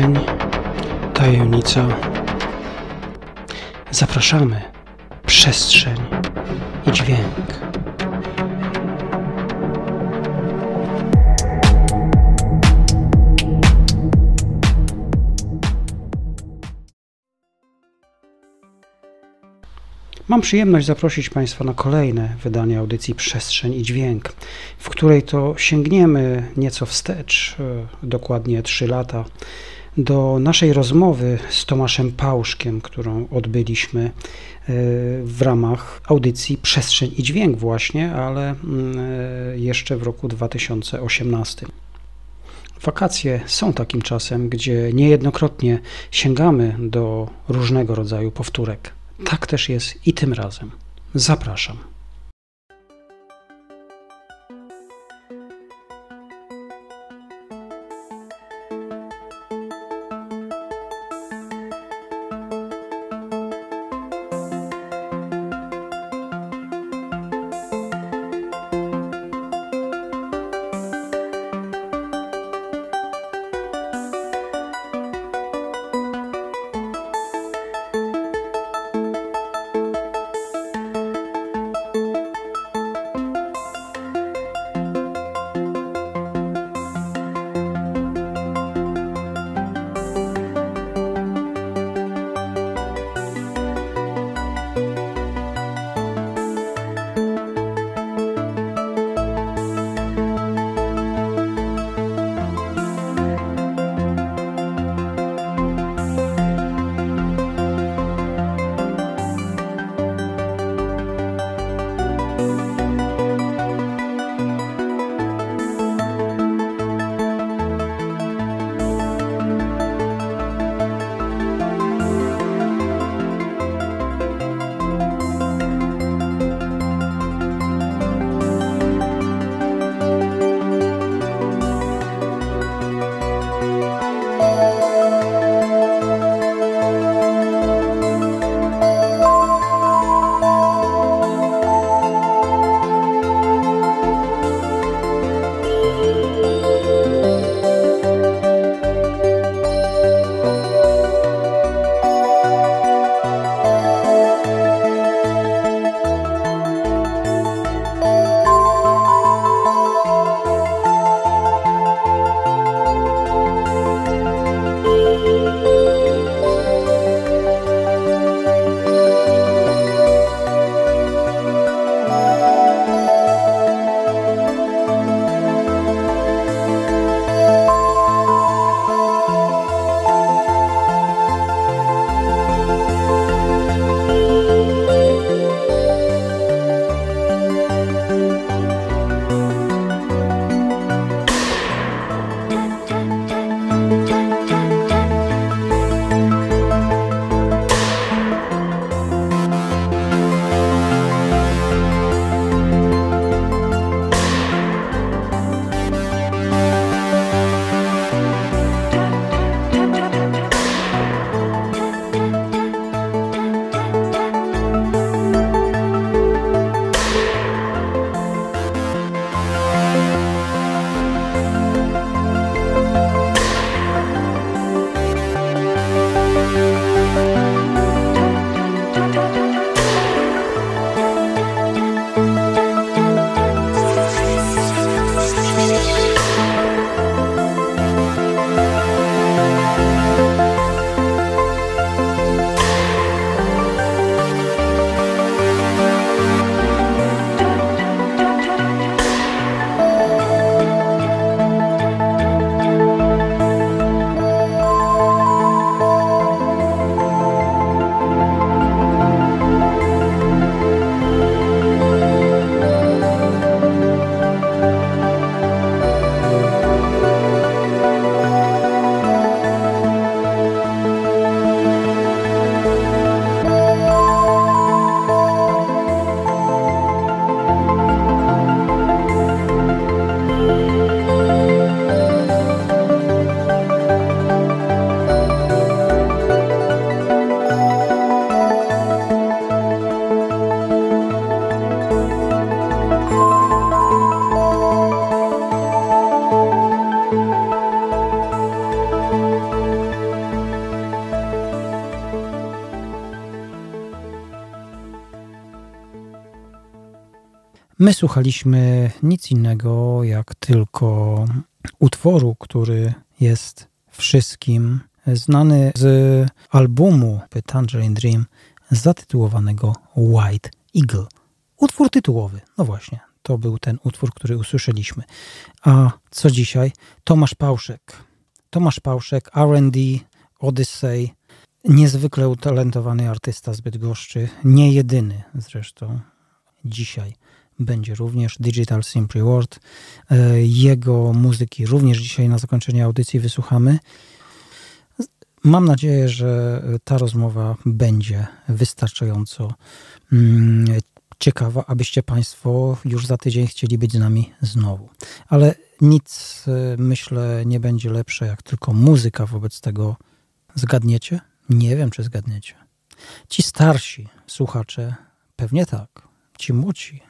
Przestrzeń, tajemnica. Zapraszamy. Przestrzeń i dźwięk. Mam przyjemność zaprosić Państwa na kolejne wydanie audycji Przestrzeń i Dźwięk, w której to sięgniemy nieco wstecz, e, dokładnie 3 lata, do naszej rozmowy z Tomaszem Pałszkiem, którą odbyliśmy e, w ramach audycji Przestrzeń i Dźwięk właśnie, ale mm, e, jeszcze w roku 2018. Wakacje są takim czasem, gdzie niejednokrotnie sięgamy do różnego rodzaju powtórek. Tak też jest i tym razem. Zapraszam. My słuchaliśmy nic innego jak tylko utworu, który jest wszystkim znany z albumu The Tangerine Dream zatytułowanego White Eagle. Utwór tytułowy. No właśnie, to był ten utwór, który usłyszeliśmy. A co dzisiaj? Tomasz Pałszek. Tomasz Pałszek, R&D, Odyssey, niezwykle utalentowany artysta z Bydgoszczy, nie jedyny zresztą dzisiaj będzie również Digital Simply World. E, jego muzyki również dzisiaj na zakończenie audycji wysłuchamy. Mam nadzieję, że ta rozmowa będzie wystarczająco mm, ciekawa, abyście Państwo już za tydzień chcieli być z nami znowu. Ale nic, e, myślę, nie będzie lepsze jak tylko muzyka wobec tego. Zgadniecie? Nie wiem, czy zgadniecie. Ci starsi słuchacze pewnie tak, ci młodzi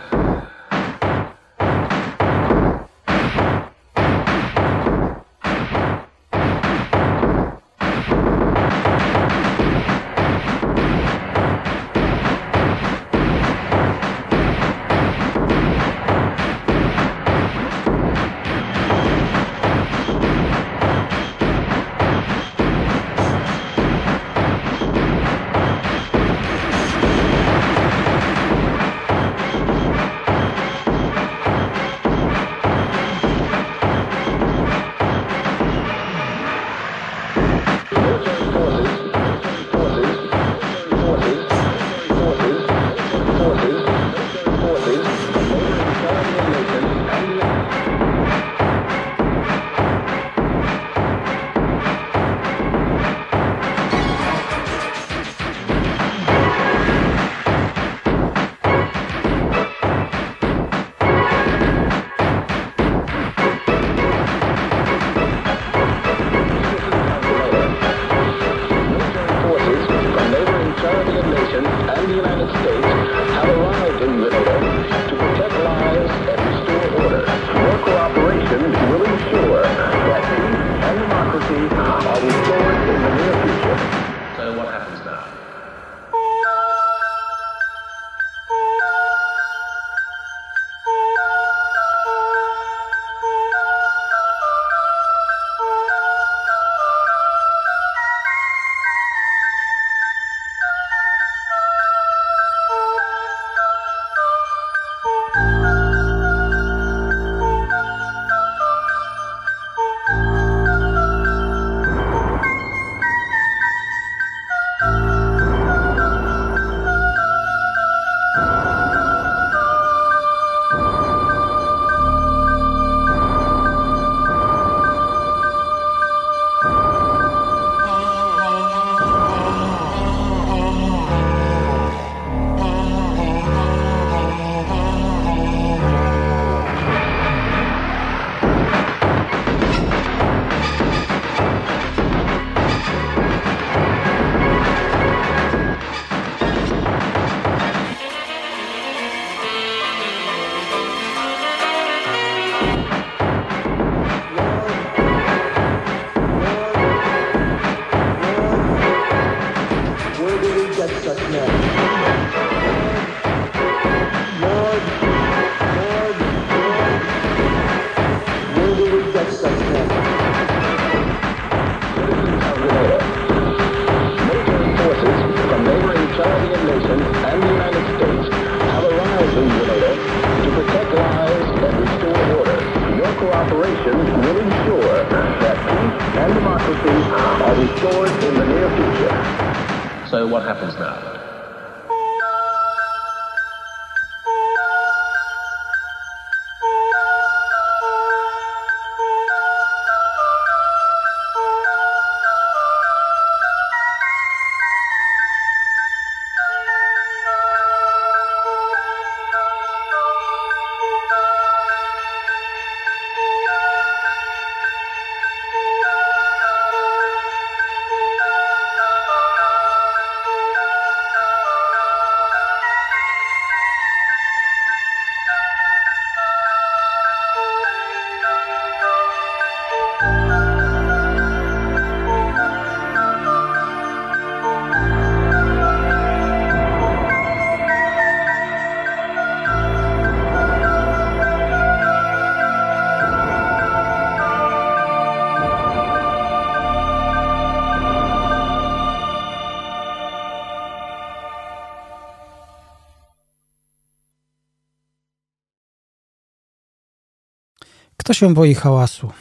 się boi hałasu?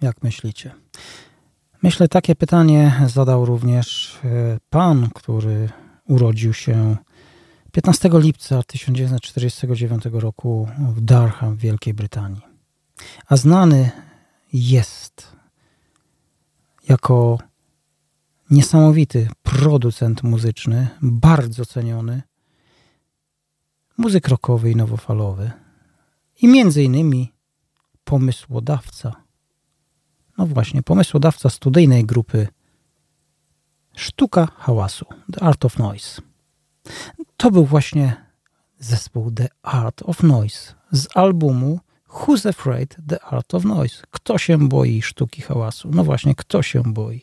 Jak myślicie? Myślę, takie pytanie zadał również e, pan, który urodził się 15 lipca 1949 roku w Durham w Wielkiej Brytanii. A znany jest jako niesamowity producent muzyczny, bardzo ceniony, muzyk rockowy i nowofalowy i między innymi pomysłodawca. No właśnie, pomysłodawca studyjnej grupy Sztuka Hałasu, The Art of Noise. To był właśnie zespół The Art of Noise z albumu Who's Afraid The Art of Noise? Kto się boi sztuki hałasu? No właśnie, kto się boi?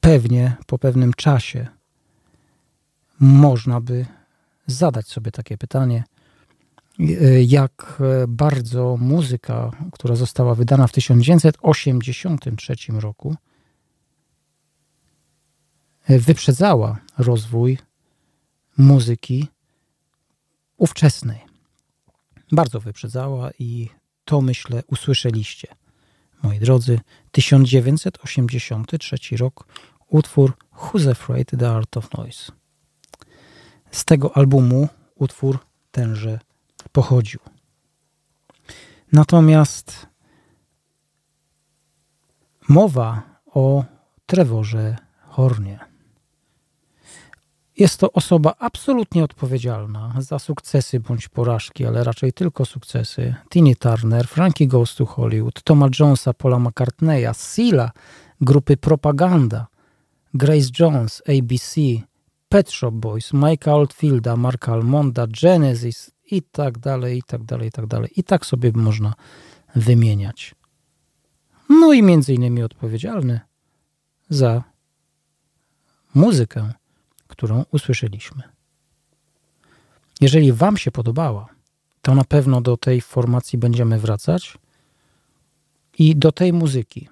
Pewnie po pewnym czasie można by zadać sobie takie pytanie, jak bardzo muzyka, która została wydana w 1983 roku, wyprzedzała rozwój muzyki ówczesnej. Bardzo wyprzedzała i to myślę usłyszeliście. Moi drodzy, 1983 rok, utwór Who's Afraid the Art of Noise. Z tego albumu utwór tenże pochodził. Natomiast mowa o Trevorze Hornie. Jest to osoba absolutnie odpowiedzialna za sukcesy bądź porażki, ale raczej tylko sukcesy. Tini Turner, Frankie Goes to Hollywood, Toma Jonesa, Paula McCartneya, Sila, grupy Propaganda, Grace Jones, ABC, Pet Shop Boys, Mike'a Oldfielda, Marka Almonda, Genesis i tak dalej, i tak dalej, i tak dalej. I tak sobie można wymieniać. No i między innymi odpowiedzialny za muzykę którą usłyszeliśmy. Jeżeli Wam się podobała, to na pewno do tej formacji będziemy wracać i do tej muzyki,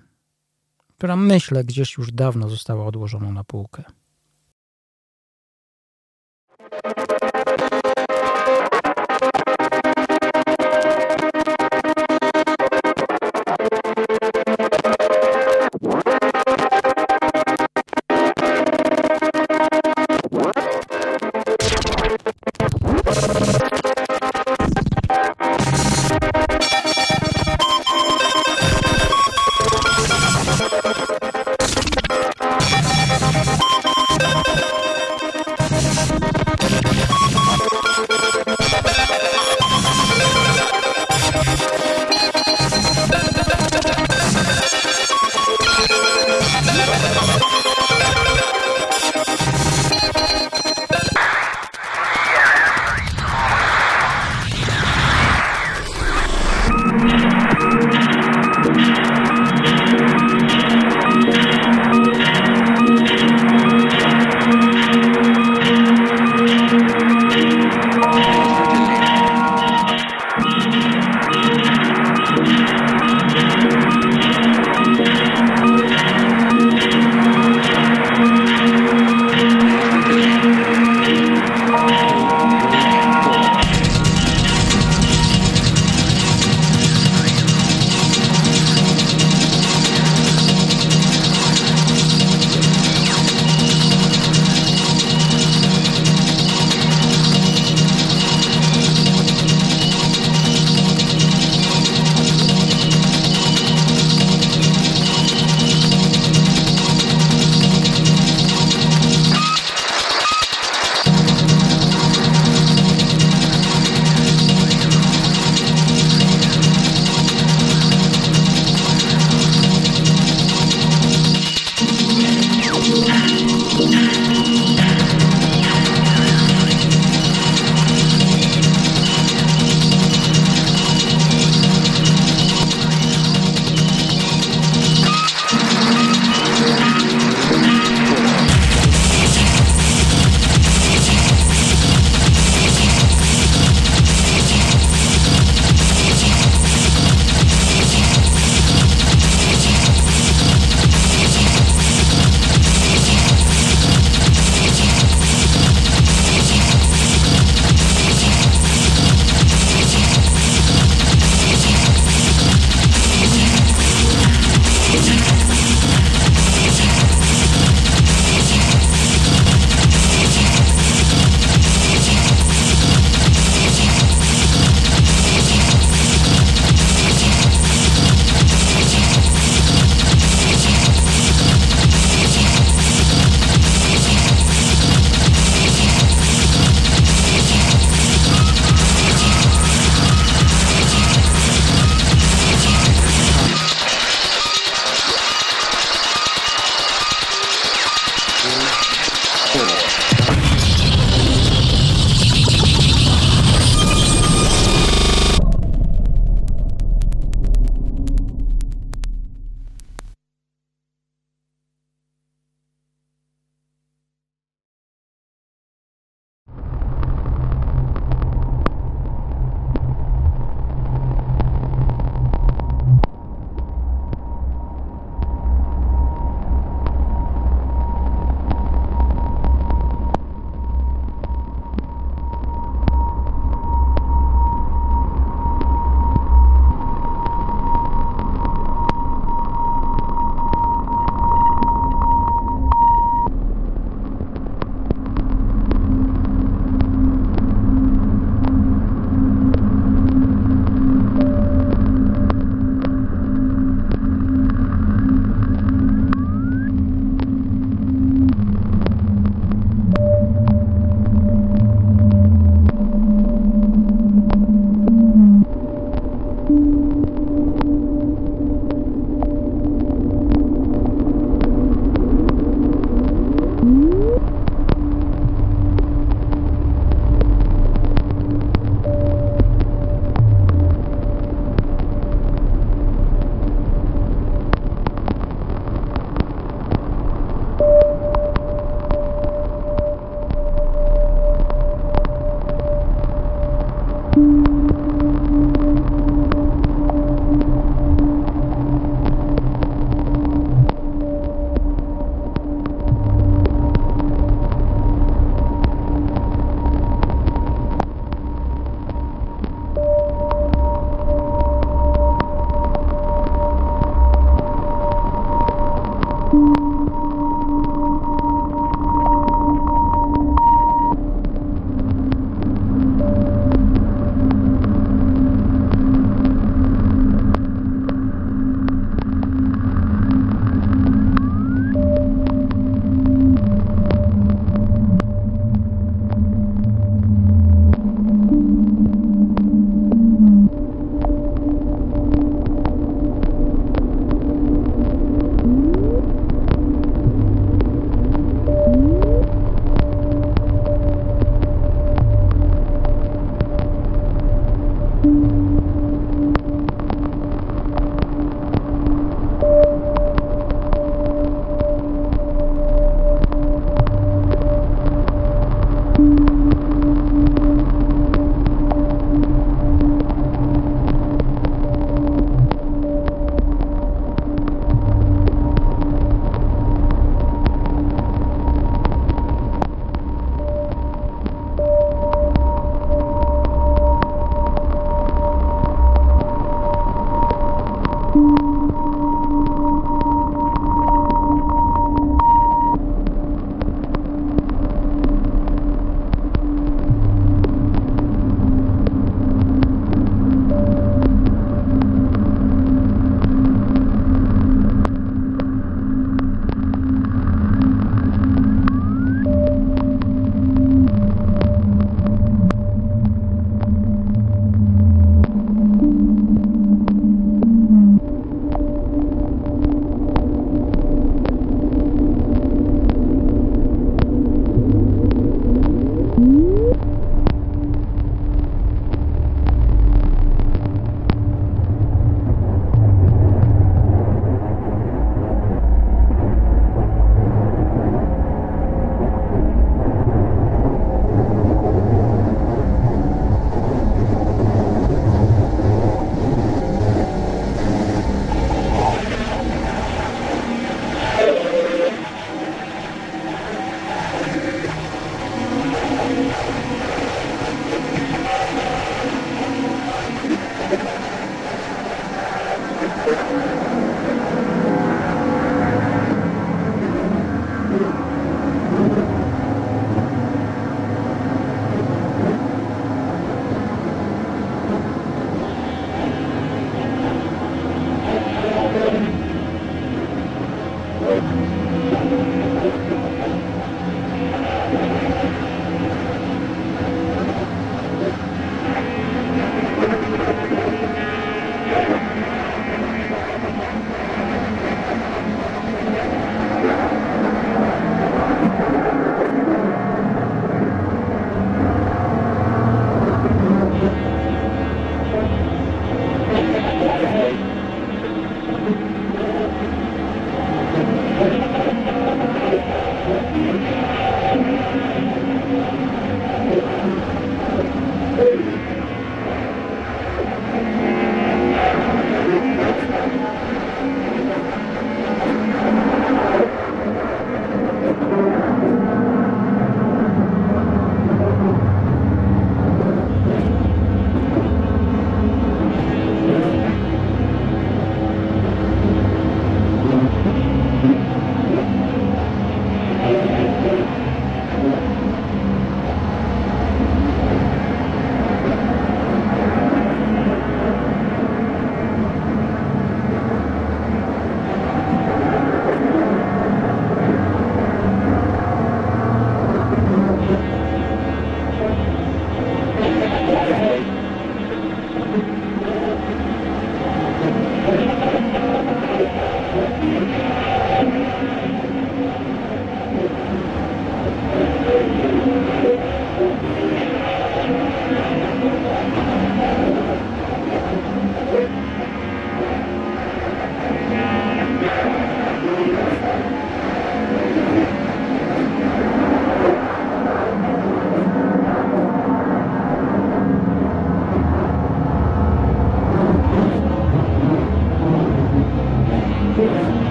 która myślę gdzieś już dawno została odłożona na półkę.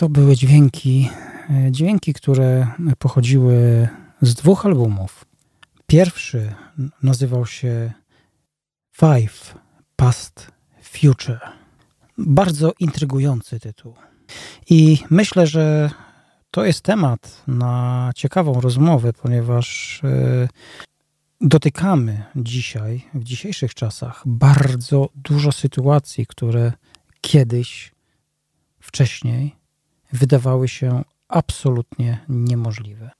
To były dźwięki, e, dźwięki, które pochodziły z dwóch albumów. Pierwszy nazywał się Five Past Future. Bardzo intrygujący tytuł. I myślę, że to jest temat na ciekawą rozmowę, ponieważ e, dotykamy dzisiaj, w dzisiejszych czasach, bardzo dużo sytuacji, które kiedyś, wcześniej wydawały się absolutnie niemożliwe.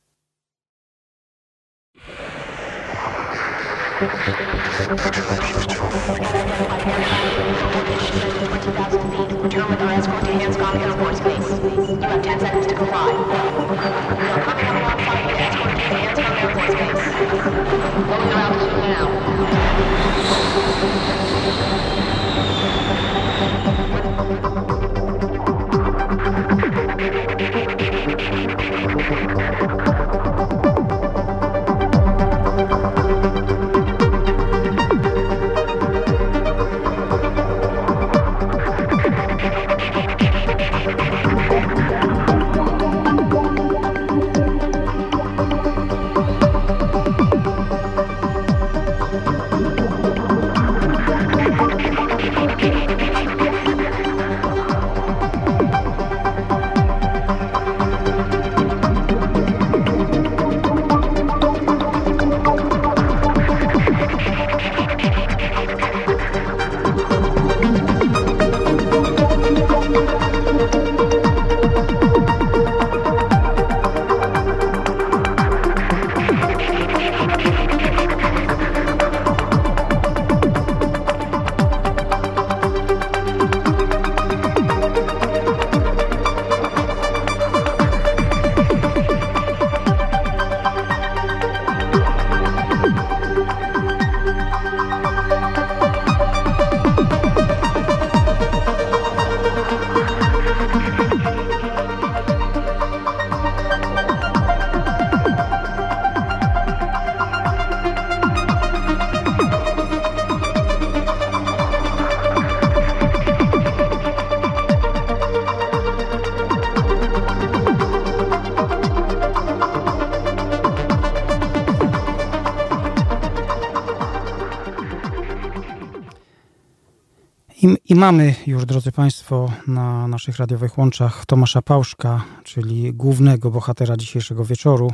I mamy już, drodzy Państwo, na naszych radiowych łączach Tomasza Pałszka, czyli głównego bohatera dzisiejszego wieczoru.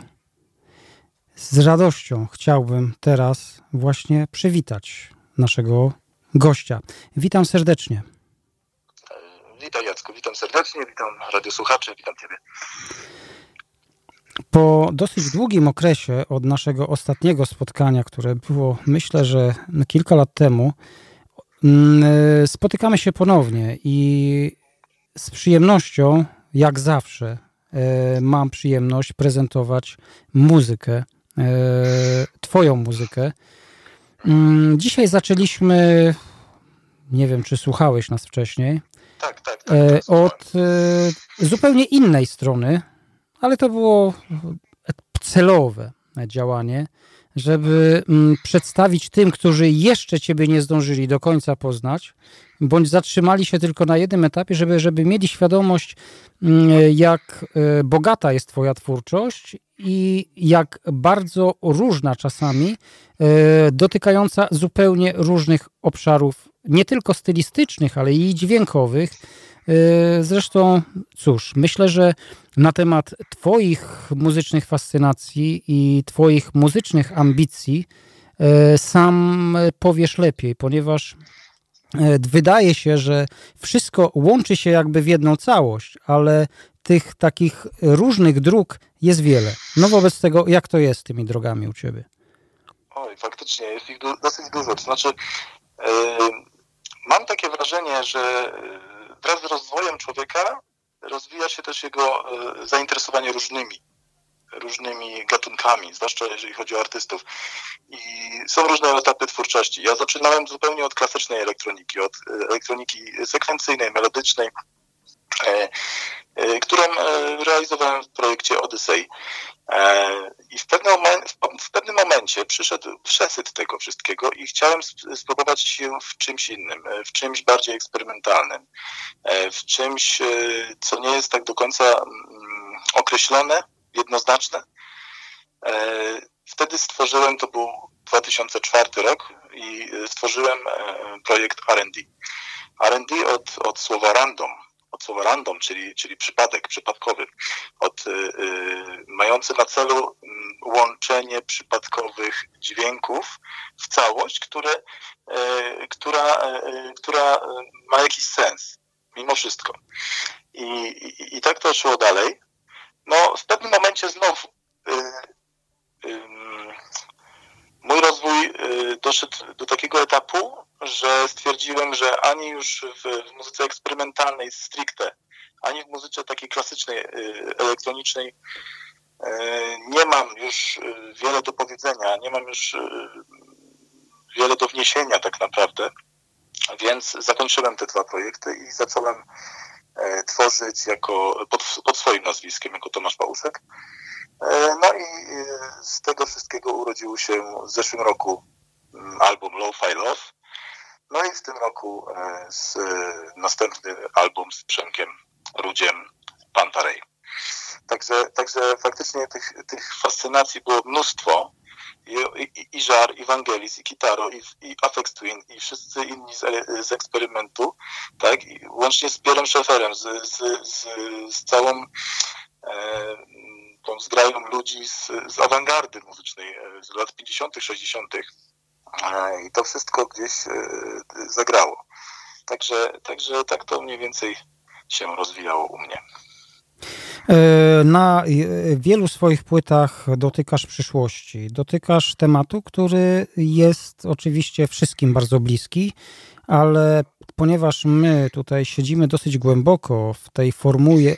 Z radością chciałbym teraz właśnie przywitać naszego gościa. Witam serdecznie. Witam Jacku, witam serdecznie, witam radiosłuchaczy, witam Ciebie. Po dosyć długim okresie od naszego ostatniego spotkania, które było myślę, że kilka lat temu, spotykamy się ponownie i z przyjemnością, jak zawsze, e, mam przyjemność prezentować muzykę, e, Twoją muzykę. Mm, dzisiaj zaczęliśmy, nie wiem, czy słuchałeś nas wcześniej. Tak, tak. tak, tak od zupełnie innej strony, ale to było celowe działanie żeby mm, przedstawić tym, którzy jeszcze Ciebie nie zdążyli do końca poznać, bądź zatrzymali się tylko na jednym etapie, żeby, żeby mieli świadomość, mm, jak e, bogata jest Twoja twórczość i jak bardzo różna czasami, e, dotykająca zupełnie różnych obszarów, nie tylko stylistycznych, ale i dźwiękowych. E, zresztą, cóż, myślę, że na temat Twoich muzycznych fascynacji i Twoich muzycznych ambicji e, sam powiesz lepiej, ponieważ e, wydaje się, że wszystko łączy się jakby w jedną całość, ale tych takich różnych dróg jest wiele. No wobec tego, jak to jest z tymi drogami u Ciebie? Oj, faktycznie, jest ich dosyć dużo. To znaczy, yy, mam takie wrażenie, że wraz z rozwojem człowieka rozwija się też jego e, zainteresowanie różnymi różnymi gatunkami, zwłaszcza jeżeli chodzi o artystów. I są różne etapy twórczości. Ja zaczynałem zupełnie od klasycznej elektroniki, od e, elektroniki sekwencyjnej, melodycznej, e, którą realizowałem w projekcie Odyssey. I w pewnym, momencie, w pewnym momencie przyszedł przesyt tego wszystkiego i chciałem spróbować się w czymś innym, w czymś bardziej eksperymentalnym, w czymś, co nie jest tak do końca mm, określone, jednoznaczne. Wtedy stworzyłem, to był 2004 rok i stworzyłem projekt R&D. R&D od, od słowa random, od słowa random, czyli, czyli przypadek, przypadkowy, od, y, y, mający na celu y, łączenie przypadkowych dźwięków w całość, które, y, która, która ma jakiś sens, mimo wszystko. I, i, i tak to szło dalej. No, w pewnym momencie znowu y, mój rozwój doszedł do takiego etapu, że stwierdziłem, że ani już w, muzyce eksperymentalnej stricte, ani w muzyce takiej klasycznej, y, elektronicznej y, nie mam już y, wiele do powiedzenia, nie mam już wiele do wniesienia tak naprawdę, więc zakończyłem te dwa projekty i zacząłem tworzyć jako, pod, pod swoim nazwiskiem, jako Tomasz Pałuszek. No i z tego wszystkiego urodził się w zeszłym roku mm, album Low-Fi Love, no i w tym roku e, z, następny album z Przemkiem Rudziem, Pantarej. Także, także faktycznie tych, tych fascynacji było mnóstwo. I, i, i Żar, i Wangelis, i Kitaro, i, i Afex Twin, i wszyscy inni z, z eksperymentu, tak, I łącznie z Pierrem Szeferem, z, z, z, z całą e, tą zgrają ludzi z, z awangardy muzycznej e, z lat 50., 60., i to wszystko gdzieś e, zagrało. Także, także tak to mniej więcej się rozwijało u mnie. E, na e, wielu swoich płytach dotykasz przyszłości. Dotykasz tematu, który jest oczywiście wszystkim bardzo bliski, ale ponieważ my tutaj siedzimy dosyć głęboko w tej, formule,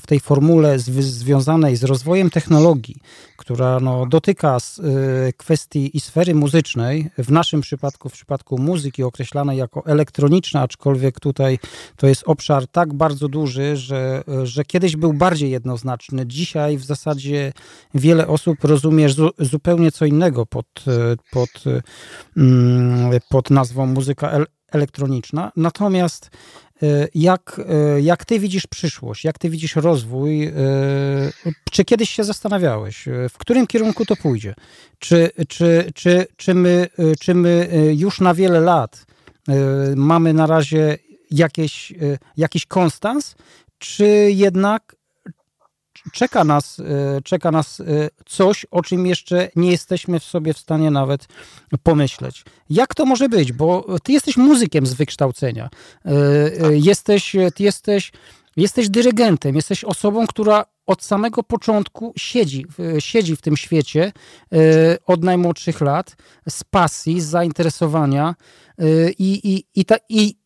w tej formule związanej z rozwojem technologii, która no, dotyka e, kwestii i sfery muzycznej, w naszym przypadku, w przypadku muzyki określanej jako elektroniczna, aczkolwiek tutaj to jest obszar tak bardzo duży, że, że kiedyś był bardzo jednoznaczny. Dzisiaj w zasadzie wiele osób rozumie zupełnie co innego pod, e, pod, mm, pod nazwą muzyka elektroniczna. Natomiast e, jak, e, jak ty widzisz przyszłość, jak ty widzisz rozwój, e, czy kiedyś się zastanawiałeś, w którym kierunku to pójdzie? Czy, czy, czy, czy, my, czy my już na wiele lat mamy na razie jakieś, jakiś konstans, czy jednak czeka nas, e, czeka nas e, coś, o czym jeszcze nie jesteśmy w sobie w stanie nawet pomyśleć. Jak to może być? Bo ty jesteś muzykiem z wykształcenia. E, jesteś, ty jesteś, jesteś dyrygentem, jesteś osobą, która od samego początku siedzi, siedzi w tym świecie od najmłodszych lat, z pasji, z zainteresowania i, i, i, ta, i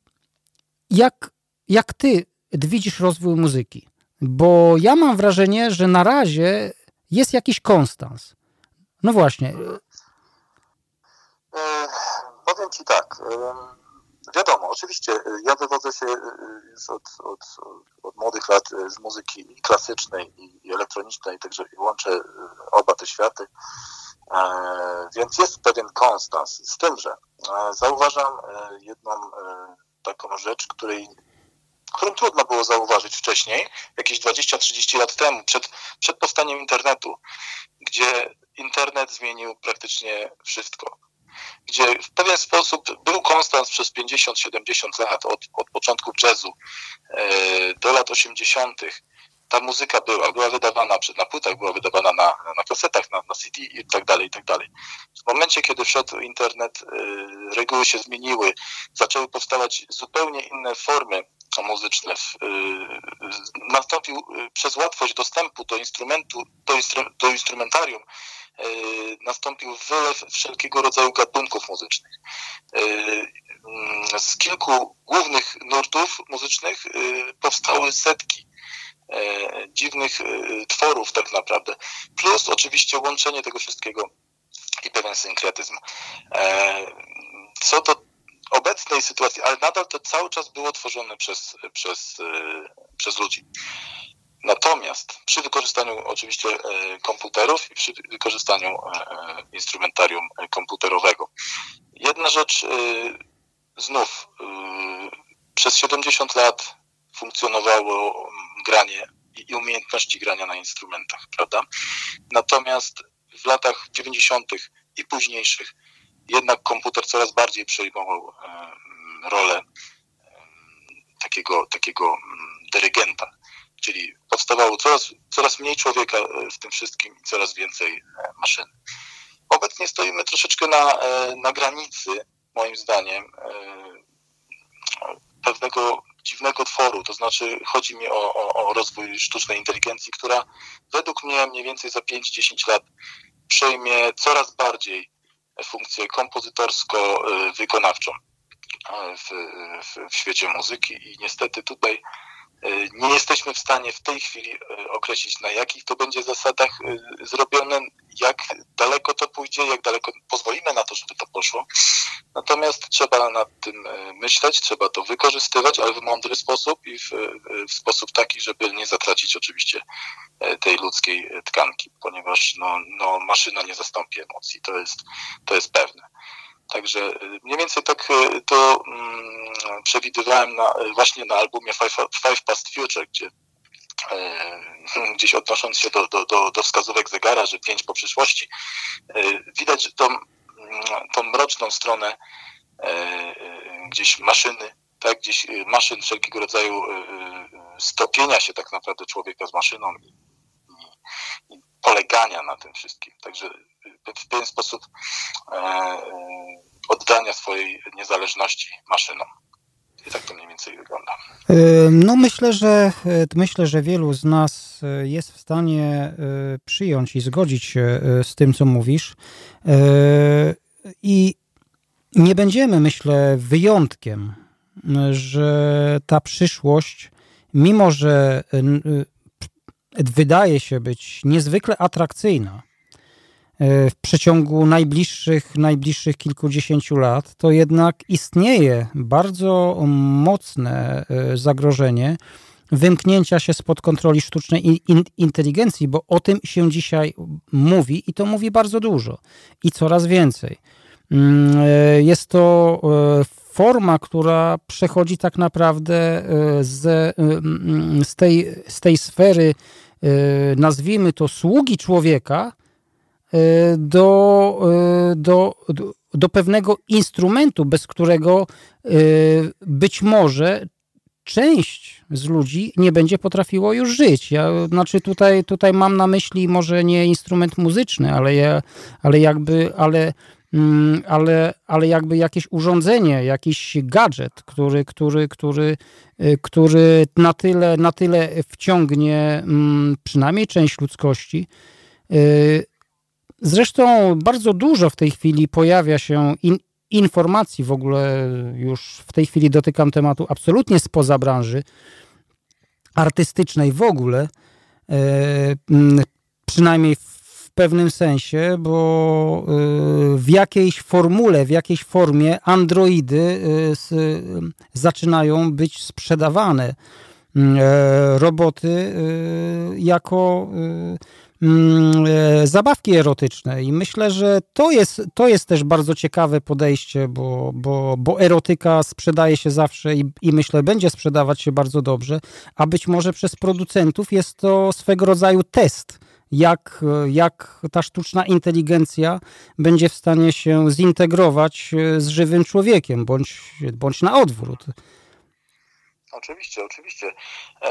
jak, jak ty widzisz rozwój muzyki? Bo ja mam wrażenie, że na razie jest jakiś konstans. No właśnie. E, powiem Ci tak. E, wiadomo, oczywiście e, ja wywodzę się już od, od, od młodych lat z muzyki i klasycznej i, i elektronicznej, także łączę oba te światy. Więc jest pewien konstans. Z tym, że zauważam jedną taką rzecz, której którą trudno było zauważyć wcześniej, jakieś 20-30 lat temu, przed, przed powstaniem internetu, gdzie internet zmienił praktycznie wszystko. Gdzie w pewien sposób był konstans przez 50-70 lat, od, od początku jazzu e, do lat 80 ta muzyka była, była wydawana na płytach, była wydawana na, na kasetach, na, na CD i tak dalej, i tak dalej. W momencie, kiedy wszedł internet, y, reguły się zmieniły, zaczęły powstawać zupełnie inne formy muzyczne. Y, nastąpił y, przez łatwość dostępu do instrumentu, do, instru, do instrumentarium, nastąpił wylew wszelkiego rodzaju gatunków muzycznych. Z kilku głównych nurtów muzycznych powstały setki dziwnych e, tworów tak naprawdę. Plus oczywiście łączenie tego wszystkiego i pewien synkretyzm. E, co do obecnej sytuacji, ale nadal to cały czas było tworzone przez, przez, przez ludzi. Natomiast przy wykorzystaniu oczywiście komputerów i przy wykorzystaniu instrumentarium komputerowego. Jedna rzecz znów przez 70 lat funkcjonowało granie i umiejętności grania na instrumentach, prawda? Natomiast w latach 90. i późniejszych jednak komputer coraz bardziej przejmował rolę takiego, takiego mm, dyrygenta, czyli powstawało coraz, coraz mniej człowieka e, w tym wszystkim i coraz więcej e, maszyn. Obecnie stoimy troszeczkę na, e, na granicy, moim zdaniem, pewnego dziwnego tworu, to znaczy chodzi mi o, o, o rozwój sztucznej inteligencji, która według mnie mniej więcej za 5-10 lat przejmie coraz bardziej funkcję kompozytorsko-wykonawczą w, w, w świecie muzyki. I niestety tutaj e, nie jesteśmy w stanie w tej chwili e, określić, na jakich to będzie zasadach e, zrobione, jak daleko to pójdzie, jak daleko pozwolimy na to, żeby to poszło. Natomiast trzeba nad tym myśleć, trzeba to wykorzystywać, ale w mądry sposób i w, w sposób taki, żeby nie zatracić oczywiście tej ludzkiej tkanki, ponieważ no, no, maszyna nie zastąpi emocji, to jest, to jest pewne. Także y, mniej więcej tak y, to mm, przewidywałem na, właśnie na albumie Five, Five Past Future, gdzie y, gdzieś odnosząc się do, do, do, do wskazówek zegara, że pięć po przyszłości, widać tą, mm, tą mroczną stronę gdzieś maszyny, tak, gdzieś maszyn wszelkiego rodzaju stopienia się tak naprawdę człowieka z maszyną i, i, i polegania na tym wszystkim. Także w pewien sposób e, oddania swojej niezależności maszynom. I tak to mniej więcej wygląda. No myślę, że myślę, że wielu z nas jest w stanie przyjąć i zgodzić się z tym, co mówisz. I nie będziemy, myślę, wyjątkiem, że ta przyszłość, mimo że wydaje się być niezwykle atrakcyjna, w przeciągu najbliższych, najbliższych kilkudziesięciu lat, to jednak istnieje bardzo mocne e, zagrożenie wymknięcia się spod kontroli sztucznej inteligencji, bo o tym się dzisiaj mówi i to mówi bardzo dużo i coraz więcej. Mm, e, jest to forma, która przechodzi tak naprawdę z, z, tej, z tej sfery, nazwijmy to sługi człowieka, E, do, e, do, do, do pewnego instrumentu, bez którego e, być może część z ludzi nie będzie potrafiło już żyć. Ja, znaczy tutaj, tutaj mam na myśli może nie instrument muzyczny, ale, ja, ale jakby, ale, mm, ale, ale jakby jakieś urządzenie, jakiś gadżet, który, który, który, który na, tyle, na tyle wciągnie mm, przynajmniej część ludzkości, Zresztą bardzo dużo w tej chwili pojawia się in, informacji w ogóle, już w tej chwili dotykam tematu absolutnie spoza branży artystycznej w ogóle, e, przynajmniej w pewnym sensie, bo e, w jakiejś formule, w jakiejś formie androidy e, zaczynają być sprzedawane. Roboty jako Mm, e, zabawki erotyczne. I myślę, że to jest, to jest też bardzo ciekawe podejście, bo, bo, bo erotyka sprzedaje się zawsze i, i myślę, będzie sprzedawać się bardzo dobrze, a być może przez producentów jest to swego rodzaju test jak, jak ta sztuczna inteligencja będzie w stanie się zintegrować e, z żywym człowiekiem, bądź, bądź na odwrót. Oczywiście, oczywiście. E,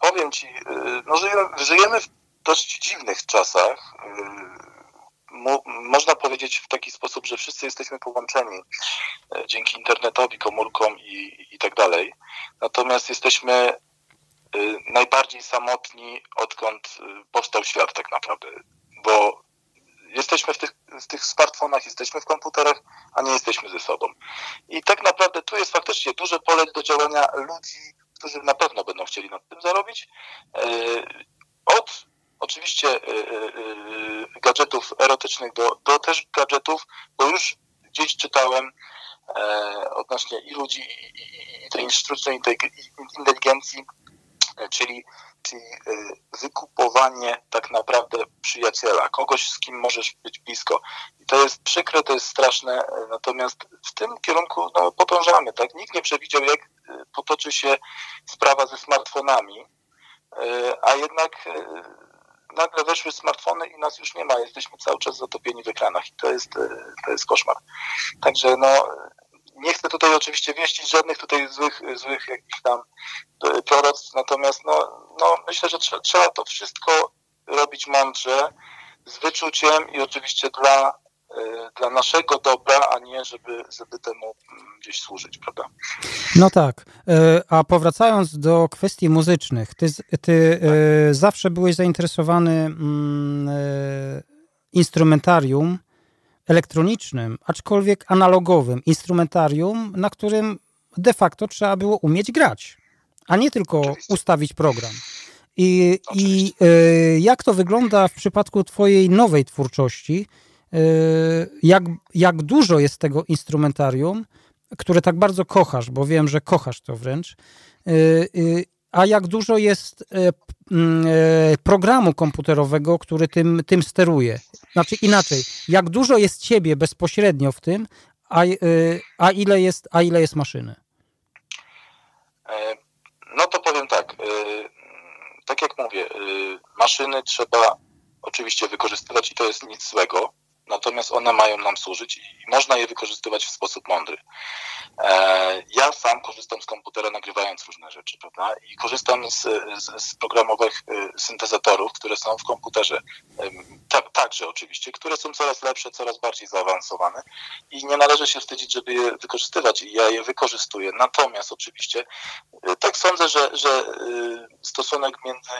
powiem Ci, e, no, żyjemy, żyjemy w dość dziwnych czasach. Y, mo można powiedzieć w taki sposób, że wszyscy jesteśmy połączeni e, dzięki internetowi, komórkom i, i tak dalej. Natomiast jesteśmy y, najbardziej samotni, odkąd y, powstał świat tak naprawdę, bo jesteśmy w tych, w tych smartfonach, jesteśmy w komputerach, a nie jesteśmy ze sobą. I tak naprawdę tu jest faktycznie duże pole do działania ludzi, którzy na pewno będą chcieli na tym zarobić. Od oczywiście y, y, y, gadżetów erotycznych do, do też gadżetów, bo już gdzieś czytałem e, odnośnie i ludzi, i, tej sztucznej inteligencji, e, czyli czyli wykupowanie tak naprawdę przyjaciela, kogoś, z kim możesz być blisko. I to jest przykre, to jest straszne, natomiast w tym kierunku no, podążamy. Tak? Nikt nie przewidział, jak potoczy się sprawa ze smartfonami, a jednak nagle weszły smartfony i nas już nie ma. Jesteśmy cały czas zatopieni w ekranach i to jest, to jest koszmar. Także no, nie chcę tutaj oczywiście wieścić żadnych tutaj złych, złych jakichś tam e, proroctw, natomiast no, no myślę, że trzeba, to wszystko robić mądrze, z wyczuciem i oczywiście dla, e, dla naszego dobra, a nie żeby, żeby temu mm, gdzieś służyć, prawda? No tak. E, a powracając do kwestii muzycznych, ty, ty tak. zawsze byłeś zainteresowany mm, instrumentarium elektronicznym, aczkolwiek analogowym instrumentarium, na którym de facto trzeba było umieć grać, a nie tylko Oczywiście. ustawić program. I, i y, jak to wygląda w przypadku Twojej nowej twórczości? Y, jak, jak dużo jest tego instrumentarium, które tak bardzo kochasz, bo wiem, że kochasz to wręcz. Y, a jak dużo jest e, mm, e, programu komputerowego, który tym, tym steruje. Znaczy inaczej, jak dużo jest ciebie bezpośrednio w tym, a, e, a, ile, jest, a ile jest maszyny? No to powiem tak. Tak jak mówię, maszyny trzeba oczywiście wykorzystywać i to jest nic złego natomiast one mają nam służyć i można je wykorzystywać w sposób mądry. E, ja sam korzystam z komputera nagrywając różne rzeczy, prawda? I korzystam z, z, z programowych e, syntezatorów, które są w komputerze. Tak, także oczywiście, które są coraz lepsze, coraz bardziej zaawansowane i nie należy się wstydzić, żeby je wykorzystywać i ja je wykorzystuję. Natomiast oczywiście e, tak sądzę, że, że stosunek między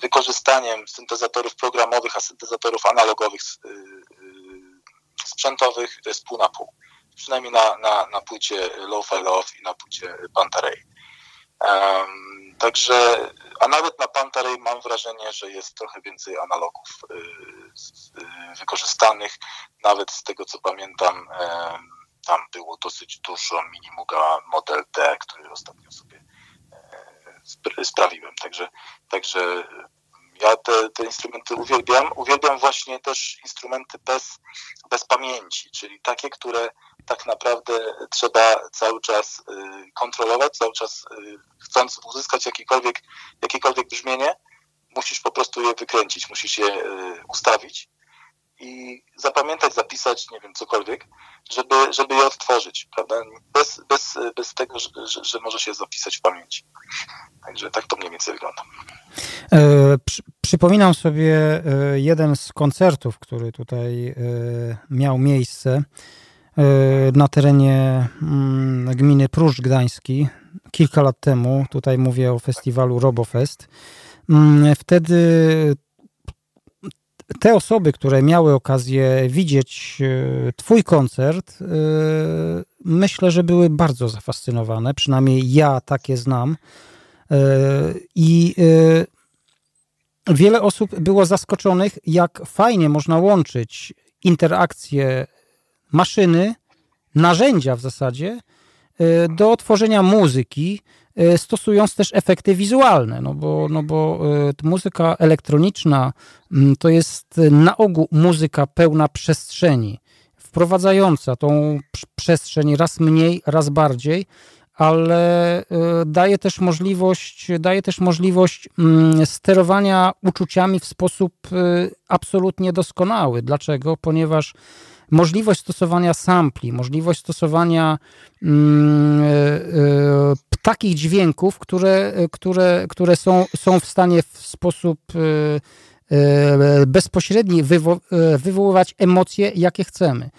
wykorzystaniem syntezatorów programowych, a syntezatorów analogowych sprzętowych to jest pół na pół. Przynajmniej na, na, na płycie Low-Fi Love i na płycie Pantarei. Um, także, a nawet na Pantarei mam wrażenie, że jest trochę więcej analogów y, y, wykorzystanych. Nawet z tego co pamiętam, y, tam było dosyć dużo Minimuga Model D, który ostatnio sobie e, sprawiłem. Także, także ja te, te instrumenty uwielbiam. Uwielbiam właśnie też instrumenty bez, bez pamięci, czyli takie, które tak naprawdę trzeba cały czas y, kontrolować, cały czas y, chcąc uzyskać jakiekolwiek, jakiekolwiek brzmienie, musisz po prostu je wykręcić, musisz je y, ustawić i zapamiętać, zapisać, nie wiem, cokolwiek, żeby, żeby je odtworzyć, prawda? Bez, bez, bez tego, że, że, że może się zapisać w pamięci. Także tak to mniej więcej wygląda. E, przy, przypominam sobie e, jeden z koncertów, który tutaj e, miał miejsce na terenie mm, gminy Pruszcz Gdański kilka lat temu. Tutaj mówię o festiwalu Robofest. Mm, wtedy te osoby, które miały okazję widzieć Twój koncert, myślę, że były bardzo zafascynowane. Przynajmniej ja takie znam. E, I wiele osób było zaskoczonych, jak fajnie można łączyć interakcje maszyny, narzędzia w zasadzie, do tworzenia muzyki, E, stosując też efekty wizualne, no bo, no bo e, muzyka elektroniczna to jest na ogół muzyka pełna przestrzeni, wprowadzająca tą przestrzeń raz mniej, raz bardziej, ale e, daje też możliwość, daje też możliwość mm, sterowania uczuciami w sposób absolutnie doskonały. Dlaczego? Ponieważ możliwość stosowania sampli, możliwość stosowania mm, e, takich dźwięków, które, które, które są, są w stanie w sposób bezpośredni wywo wywoływać emocje, jakie chcemy.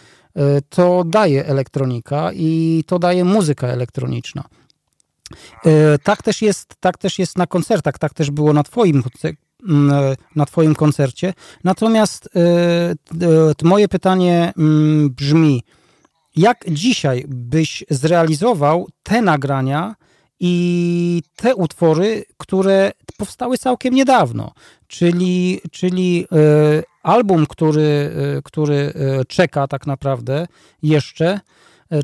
To daje elektronika i to daje muzyka elektroniczna. Tak też jest, tak też jest na koncertach, tak też było na Twoim Mm, na Twoim koncercie. Natomiast e, e, moje pytanie brzmi: jak dzisiaj byś zrealizował te nagrania i te utwory, które powstały całkiem niedawno? Czyli, czyli e, album, który, który czeka tak naprawdę jeszcze,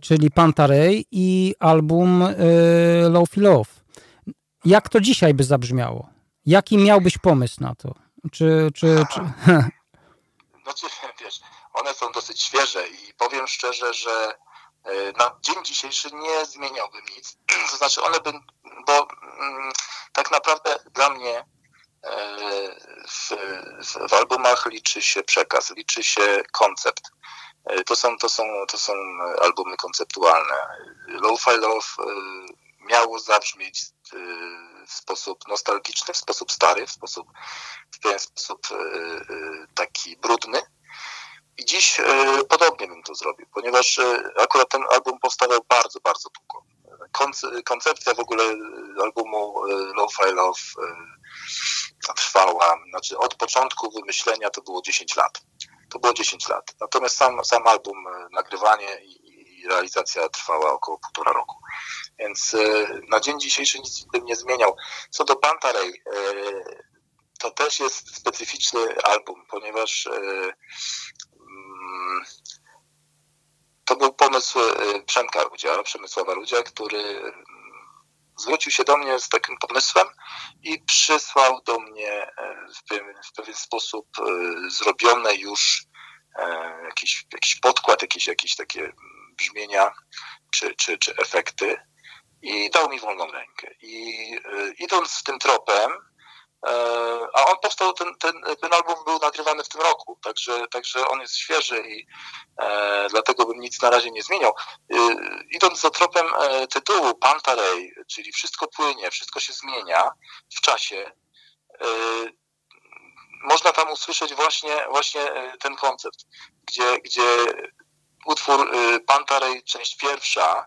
czyli Pantarej i album Low Love. Jak to dzisiaj by zabrzmiało? Jaki miałbyś pomysł na to? Czy, czy, czy... Znaczy, wiesz, one są dosyć świeże i powiem szczerze, że na dzień dzisiejszy nie zmieniałbym nic. To znaczy one by, bo mm, tak naprawdę dla mnie w, w, w albumach liczy się przekaz, liczy się koncept. E, to są, to są, to są albumy konceptualne. Low-Fi Love miało zabrzmieć w sposób nostalgiczny, w sposób stary, w sposób, w pewien sposób taki brudny, i dziś e, podobnie bym to zrobił, ponieważ e, akurat ten album powstawał bardzo, bardzo długo. koncepcja w ogóle albumu e, Low-Fi Love trwała, znaczy od początku wymyślenia to było 10 lat. To było 10 lat. Natomiast sam, sam album, nagrywanie i, i realizacja trwała około półtora roku. Więc na dzień dzisiejszy nic bym nie zmieniał. Co do Pantarej, to też jest specyficzny album, ponieważ to był pomysł e, Przemka Rudzia, Przemysława Rudzia, który mm, zwrócił się do mnie z takim pomysłem i przysłał do mnie e, w pewien, w pewien sposób e, zrobione już jakiś, jakiś podkład, jakieś, jakieś takie brzmienia czy, czy, czy efekty i dał mi wolną rękę. I idąc tym tropem, E, a on powstał, ten, ten, ten album był nagrywany w tym roku, także, także on jest świeży i e, dlatego bym nic na razie nie zmieniał. E, idąc za tropem e, tytułu Pantarej, czyli wszystko płynie, wszystko się zmienia w czasie, e, można tam usłyszeć właśnie, właśnie e, ten koncept, gdzie, gdzie utwór Pantarej, część pierwsza,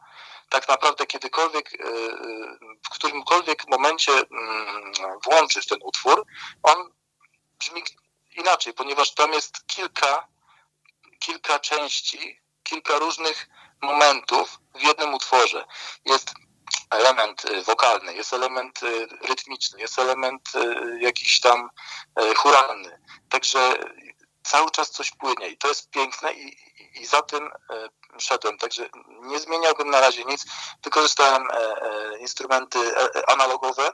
tak naprawdę kiedykolwiek, e, e, w którymkolwiek momencie mm, włączysz ten utwór, on brzmi inaczej, ponieważ tam jest kilka, kilka części, kilka różnych momentów w jednym utworze. Jest element e, wokalny, jest element rytmiczny, jest element jakiś tam churalny. Także cały czas coś płynie i to jest piękne i, i, za tym szedłem. Także nie zmieniałbym na razie nic. Wykorzystałem e, e, instrumenty e, analogowe,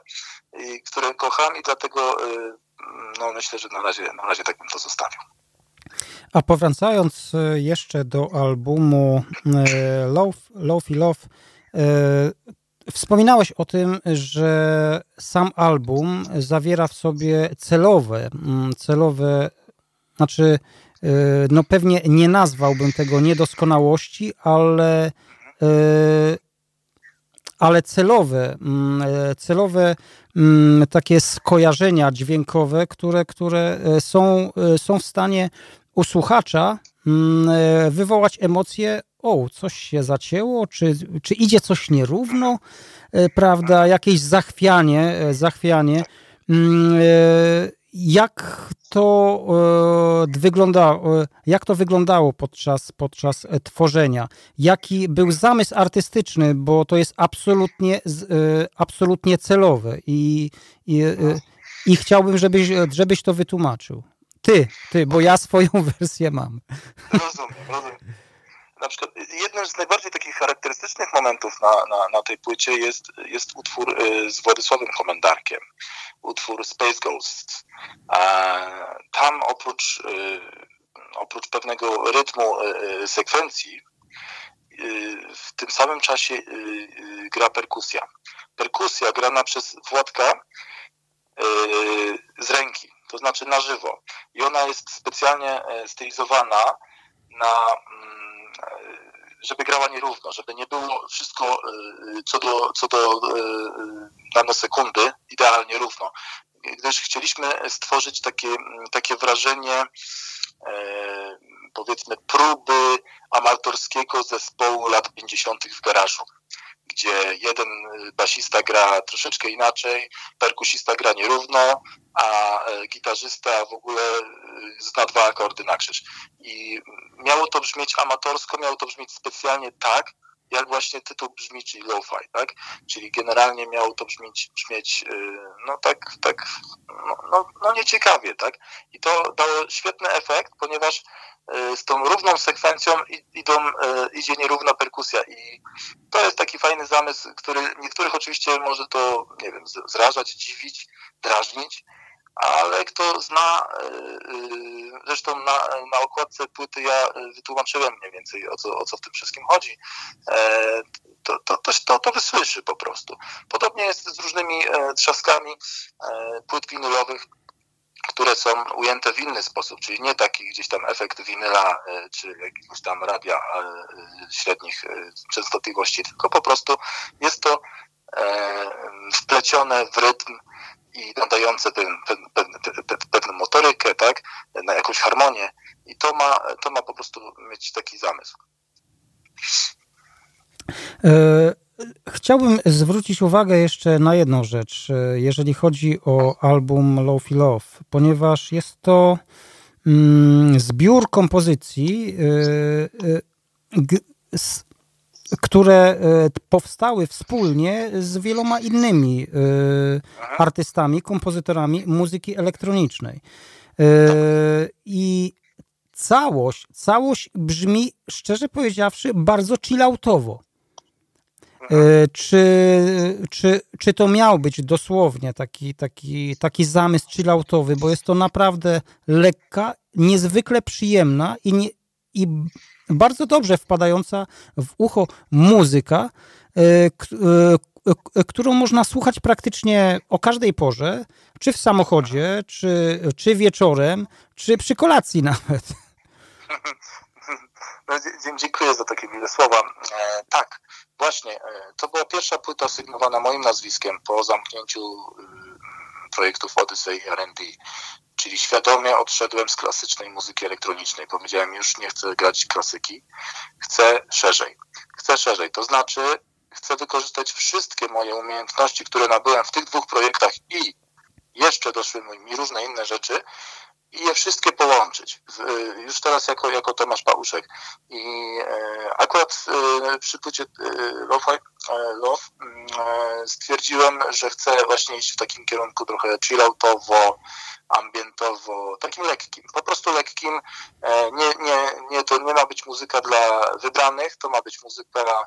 które kocham i dlatego no, myślę, że na razie, na razie tak bym to zostawił. A powracając jeszcze do albumu Love, Love i Love, wspominałeś o tym, że sam album zawiera w sobie celowe, celowe, znaczy E, no pewnie nie nazwałbym tego niedoskonałości, ale, e, ale celowe, mm, e, celowe mm, takie skojarzenia dźwiękowe, które, które są, są w stanie u słuchacza mm, wywołać emocje, o, coś się zacięło, czy, czy idzie coś nierówno, prawda, jakieś zachwianie, zachwianie jak to e, wygląda, e, jak to wyglądało podczas, podczas e, tworzenia? Jaki był zamysł artystyczny, bo to jest absolutnie, absolutnie celowe i, i, i chciałbym, żebyś, żebyś to wytłumaczył. Ty, ty, bo ja swoją wersję mam. Rozumiem, rozumiem. Na przykład jednym z najbardziej takich charakterystycznych momentów na, na, na tej płycie jest, jest utwór z Władysławem Komendarkiem utwór Space Ghost. Tam oprócz, y, oprócz pewnego rytmu y, y, sekwencji, w tym samym czasie gra perkusja. Perkusja grana przez Władka z ręki, to znaczy na żywo. I ona jest specjalnie stylizowana na mm, żeby grała nierówno, żeby nie było wszystko co do, co do nanosekundy idealnie równo gdyż chcieliśmy stworzyć takie, takie wrażenie e, powiedzmy próby amatorskiego zespołu lat 50. w garażu, gdzie jeden basista gra troszeczkę inaczej, perkusista gra nierówno, a e, gitarzysta w ogóle e, zna dwa akordy na krzyż. I miało to brzmieć amatorsko, miało to brzmieć specjalnie tak, jak właśnie tytuł brzmi, czyli lo-fi, tak? Czyli generalnie miało to brzmieć, brzmieć no tak, tak, no, no, no nieciekawie, tak? I to dało świetny efekt, ponieważ z tą równą sekwencją idą, idzie nierówna perkusja i to jest taki fajny zamysł, który niektórych oczywiście może to, nie wiem, zrażać, dziwić, drażnić, ale kto zna, e, e, zresztą na, na okładce płyty ja wytłumaczyłem mniej więcej o co, o co w tym wszystkim chodzi, e, to, to, to, to, wysłyszy po prostu. Podobnie jest z różnymi trzaskami płyt winylowych, które są ujęte w inny sposób, czyli nie taki gdzieś tam efekt winyla czy jakiegoś tam radia średnich częstotliwości, tylko po prostu jest to wplecione w rytm i nadające ten, ten, ten, pewną motorykę, tak, na jakąś harmonię i to ma, to ma po prostu mieć taki zamysł. E, chciałbym zwrócić uwagę jeszcze na jedną rzecz, e, jeżeli chodzi o album Lofi Love, ponieważ jest to mm, zbiór kompozycji e, które e, powstały wspólnie z wieloma innymi e, artystami, kompozytorami muzyki elektronicznej. E, I całość, całość brzmi, szczerze powiedziawszy, bardzo chilloutowo. Czy, czy, czy to miał być dosłownie taki, taki, taki zamysł chilloutowy, bo jest to naprawdę lekka, niezwykle przyjemna i, nie, i bardzo dobrze wpadająca w ucho muzyka, e, e, którą można słuchać praktycznie o każdej porze, czy w samochodzie, czy, czy wieczorem, czy przy kolacji nawet. No, dziękuję za takie miłe słowa. E, tak, właśnie, to była pierwsza płyta sygnowana moim nazwiskiem po zamknięciu projektów Odyssey R&D czyli świadomie odszedłem z klasycznej muzyki elektronicznej. Powiedziałem, już nie chcę grać klasyki, chcę szerzej. Chcę szerzej, to znaczy chcę wykorzystać wszystkie moje umiejętności, które nabyłem w tych dwóch projektach i jeszcze doszły mi różne inne rzeczy i je wszystkie połączyć. Już teraz jako, jako Tomasz Pałuszek. I e, akurat e, przy płycie e, Love, Love mm, stwierdziłem, że chcę właśnie iść w takim kierunku trochę chilloutowo, ambientowo, takim lekkim, po prostu lekkim. Nie, nie, nie, to nie ma być muzyka dla wybranych, to ma być muzyka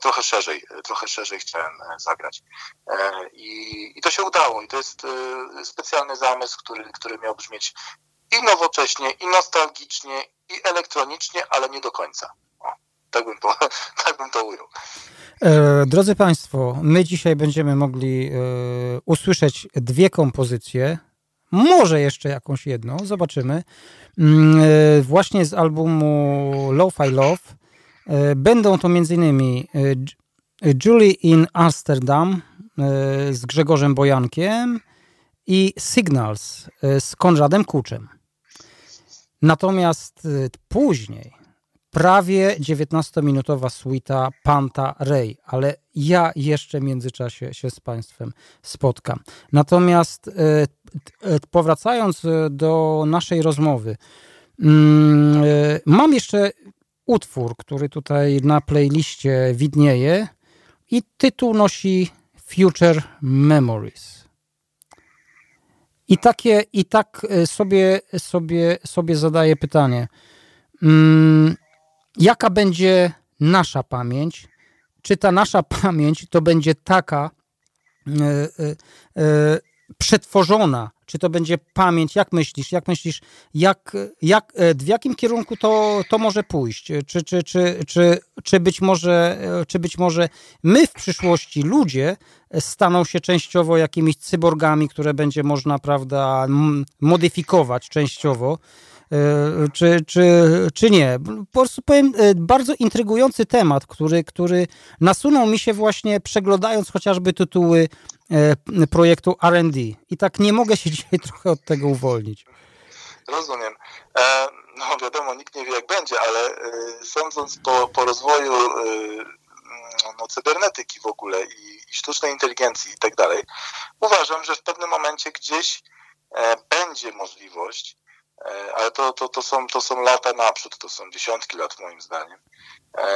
trochę szerzej, trochę szerzej chciałem e, zagrać. I, i to się udało i to jest specjalny zamysł, który, który miał brzmieć i nowocześnie, i nostalgicznie, i elektronicznie, ale nie do końca. O, tak, bym to, tak bym to ujął. Drodzy Państwo, my dzisiaj będziemy mogli usłyszeć dwie kompozycje może jeszcze jakąś jedną, zobaczymy. Mm, e, właśnie z albumu Lo-Fi Love. E, będą to m.in. E, Julie in Amsterdam z Grzegorzem Bojankiem i Signals z Konradem Kuczem. Natomiast później prawie 19-minutowa suita Panta Ray, ale ja jeszcze w międzyczasie się z Państwem spotkam. Natomiast e, e, powracając e, do naszej rozmowy, mm, mam jeszcze utwór, który tutaj na playliście widnieje i tytuł nosi Future Memories. I, takie, i tak sobie, sobie, sobie zadaję pytanie. Mm, jaka będzie nasza pamięć, czy ta nasza pamięć to będzie taka e, e, e, przetworzona, czy to będzie pamięć, jak myślisz, jak myślisz, jak, jak, w jakim kierunku to, to może pójść? Czy, czy, czy, czy, czy, być może, czy być może my w przyszłości, ludzie, staną się częściowo jakimiś cyborgami, które będzie można, prawda, modyfikować częściowo, E, czy, czy, czy nie. Po prostu powiem, e, bardzo intrygujący temat, który, który nasunął mi się właśnie przeglądając chociażby tytuły e, projektu R&D. I tak nie mogę się dzisiaj trochę od tego uwolnić. Rozumiem. No wiadomo, nikt nie wie jak będzie, ale sądząc po, po rozwoju no, cybernetyki w ogóle i, i sztucznej inteligencji i tak dalej, uważam, że w pewnym momencie gdzieś będzie możliwość E, ale to, to, to, są, to są lata naprzód, to są dziesiątki lat moim zdaniem. E,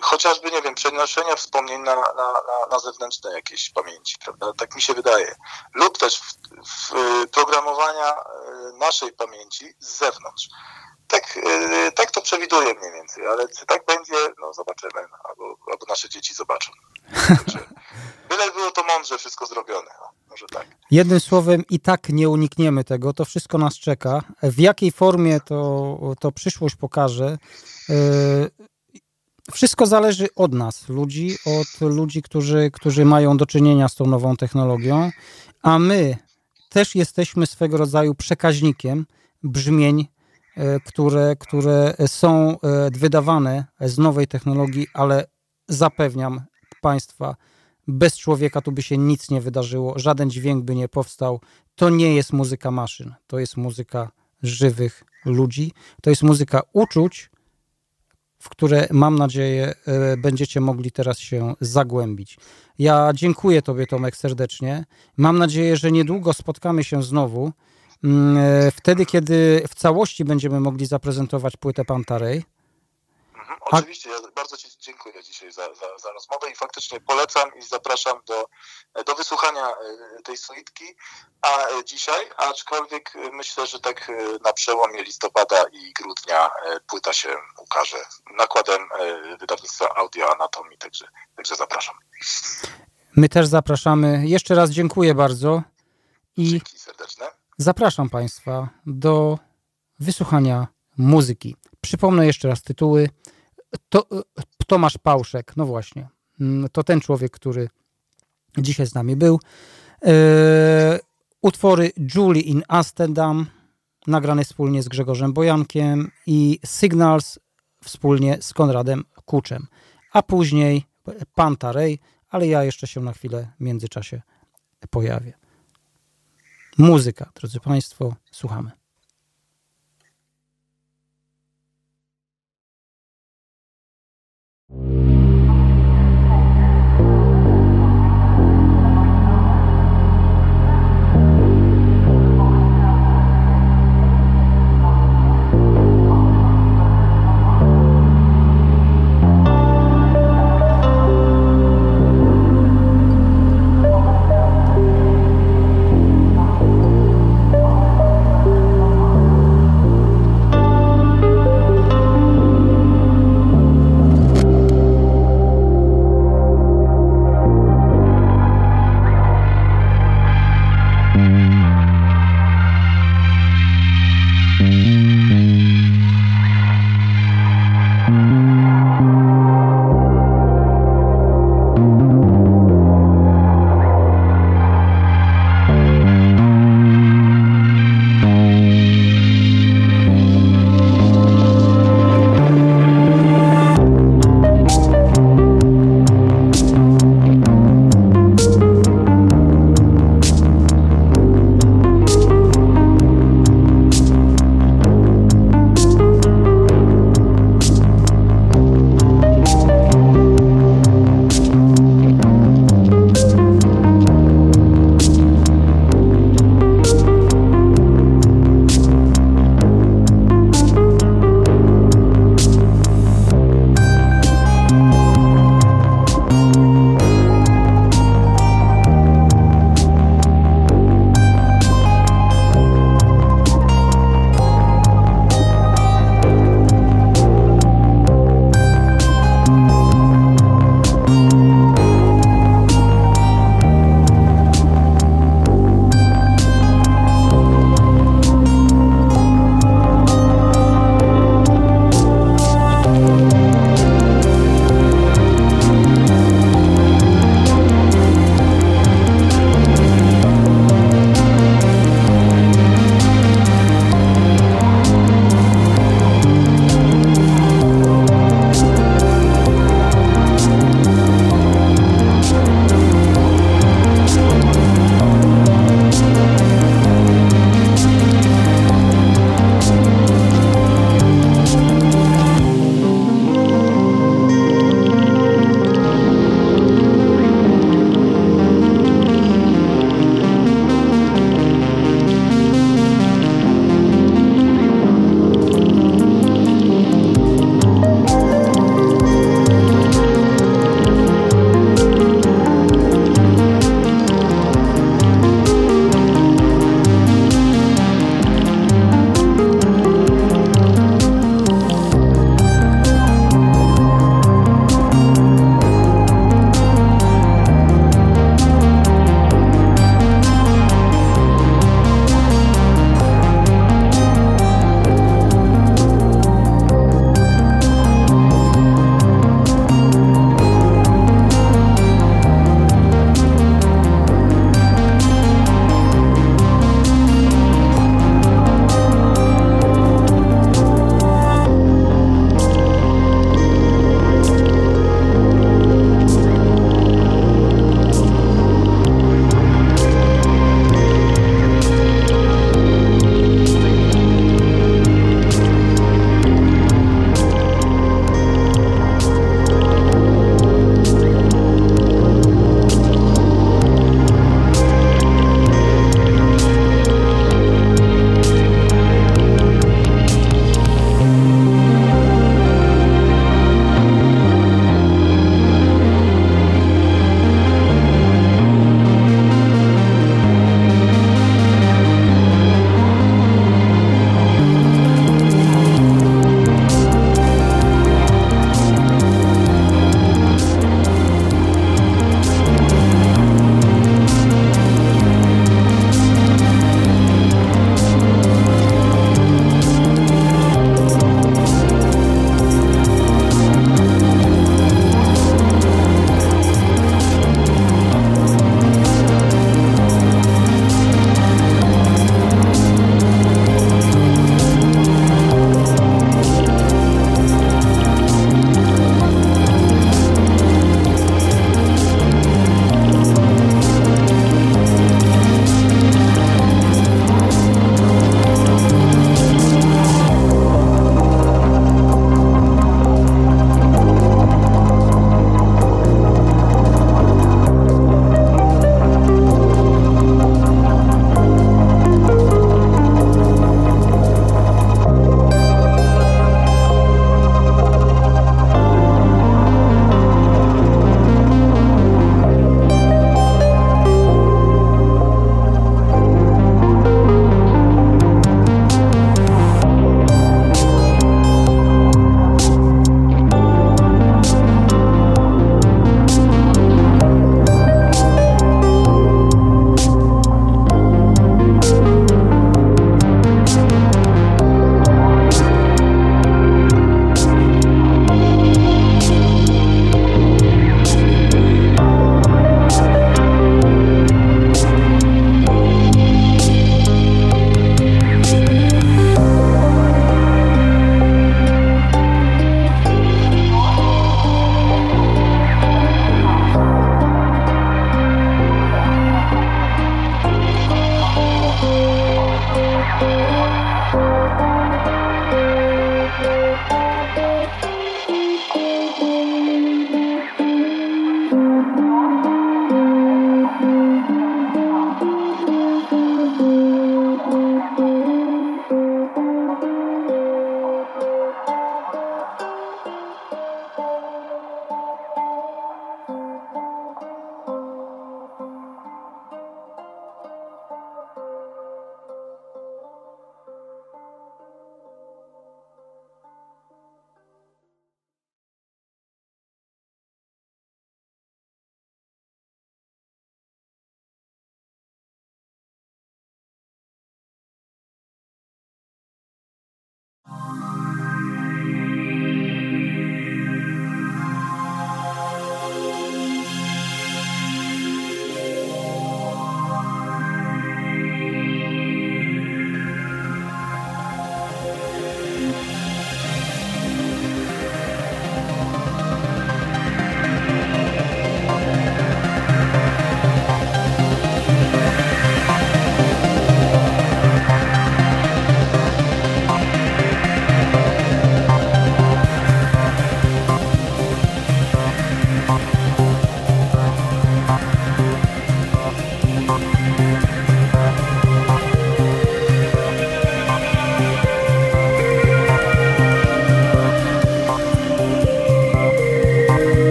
chociażby, nie wiem, przenoszenia wspomnień na, na, na, zewnętrzne jakieś pamięci, prawda? Tak mi się wydaje. Lub też w, w programowania naszej pamięci z zewnątrz. Tak, tak to przewiduję mniej więcej, ale czy tak będzie, no zobaczymy, albo, albo nasze dzieci zobaczą. Byle było to mądrze wszystko zrobione. No, może tak. Jednym słowem, i tak nie unikniemy tego, to wszystko nas czeka. W jakiej formie to, to przyszłość pokaże. E, wszystko zależy od nas, ludzi, od ludzi, którzy, którzy mają do czynienia z tą nową technologią, a my też jesteśmy swego rodzaju przekaźnikiem brzmień, e, które, które są e, wydawane z nowej technologii, ale zapewniam Państwa, bez człowieka tu by się nic nie wydarzyło, żaden dźwięk by nie powstał. To nie jest muzyka maszyn, to jest muzyka żywych ludzi, to jest muzyka uczuć, w które mam nadzieję e, będziecie mogli teraz się zagłębić. Ja dziękuję Tobie, Tomek, serdecznie. Mam nadzieję, że niedługo spotkamy się znowu. Mm, e, wtedy, kiedy w całości będziemy mogli zaprezentować płytę Pantarej. Oczywiście, ja bardzo Ci dziękuję dzisiaj za, za, za rozmowę i faktycznie polecam i zapraszam do, do wysłuchania e, tej suitki a e, dzisiaj, aczkolwiek myślę, że tak na przełomie listopada i grudnia płyta się ukaże nakładem wydawnictwa Audio Anatomii, także, także zapraszam. My też zapraszamy. Jeszcze raz dziękuję bardzo i Dzięki serdeczne. Zapraszam Państwa do wysłuchania muzyki. Przypomnę jeszcze raz tytuły. To, Tomasz Pałszek, no właśnie, mm, to ten człowiek, który dzisiaj z nami był. E, utwory Julie in Amsterdam, nagrane wspólnie z Grzegorzem Bojankiem i Signals wspólnie z Konradem Kuczem. A później Pantarej, ale ja jeszcze się na chwilę w międzyczasie pojawię muzyka. Drodzy Państwo, słuchamy. thank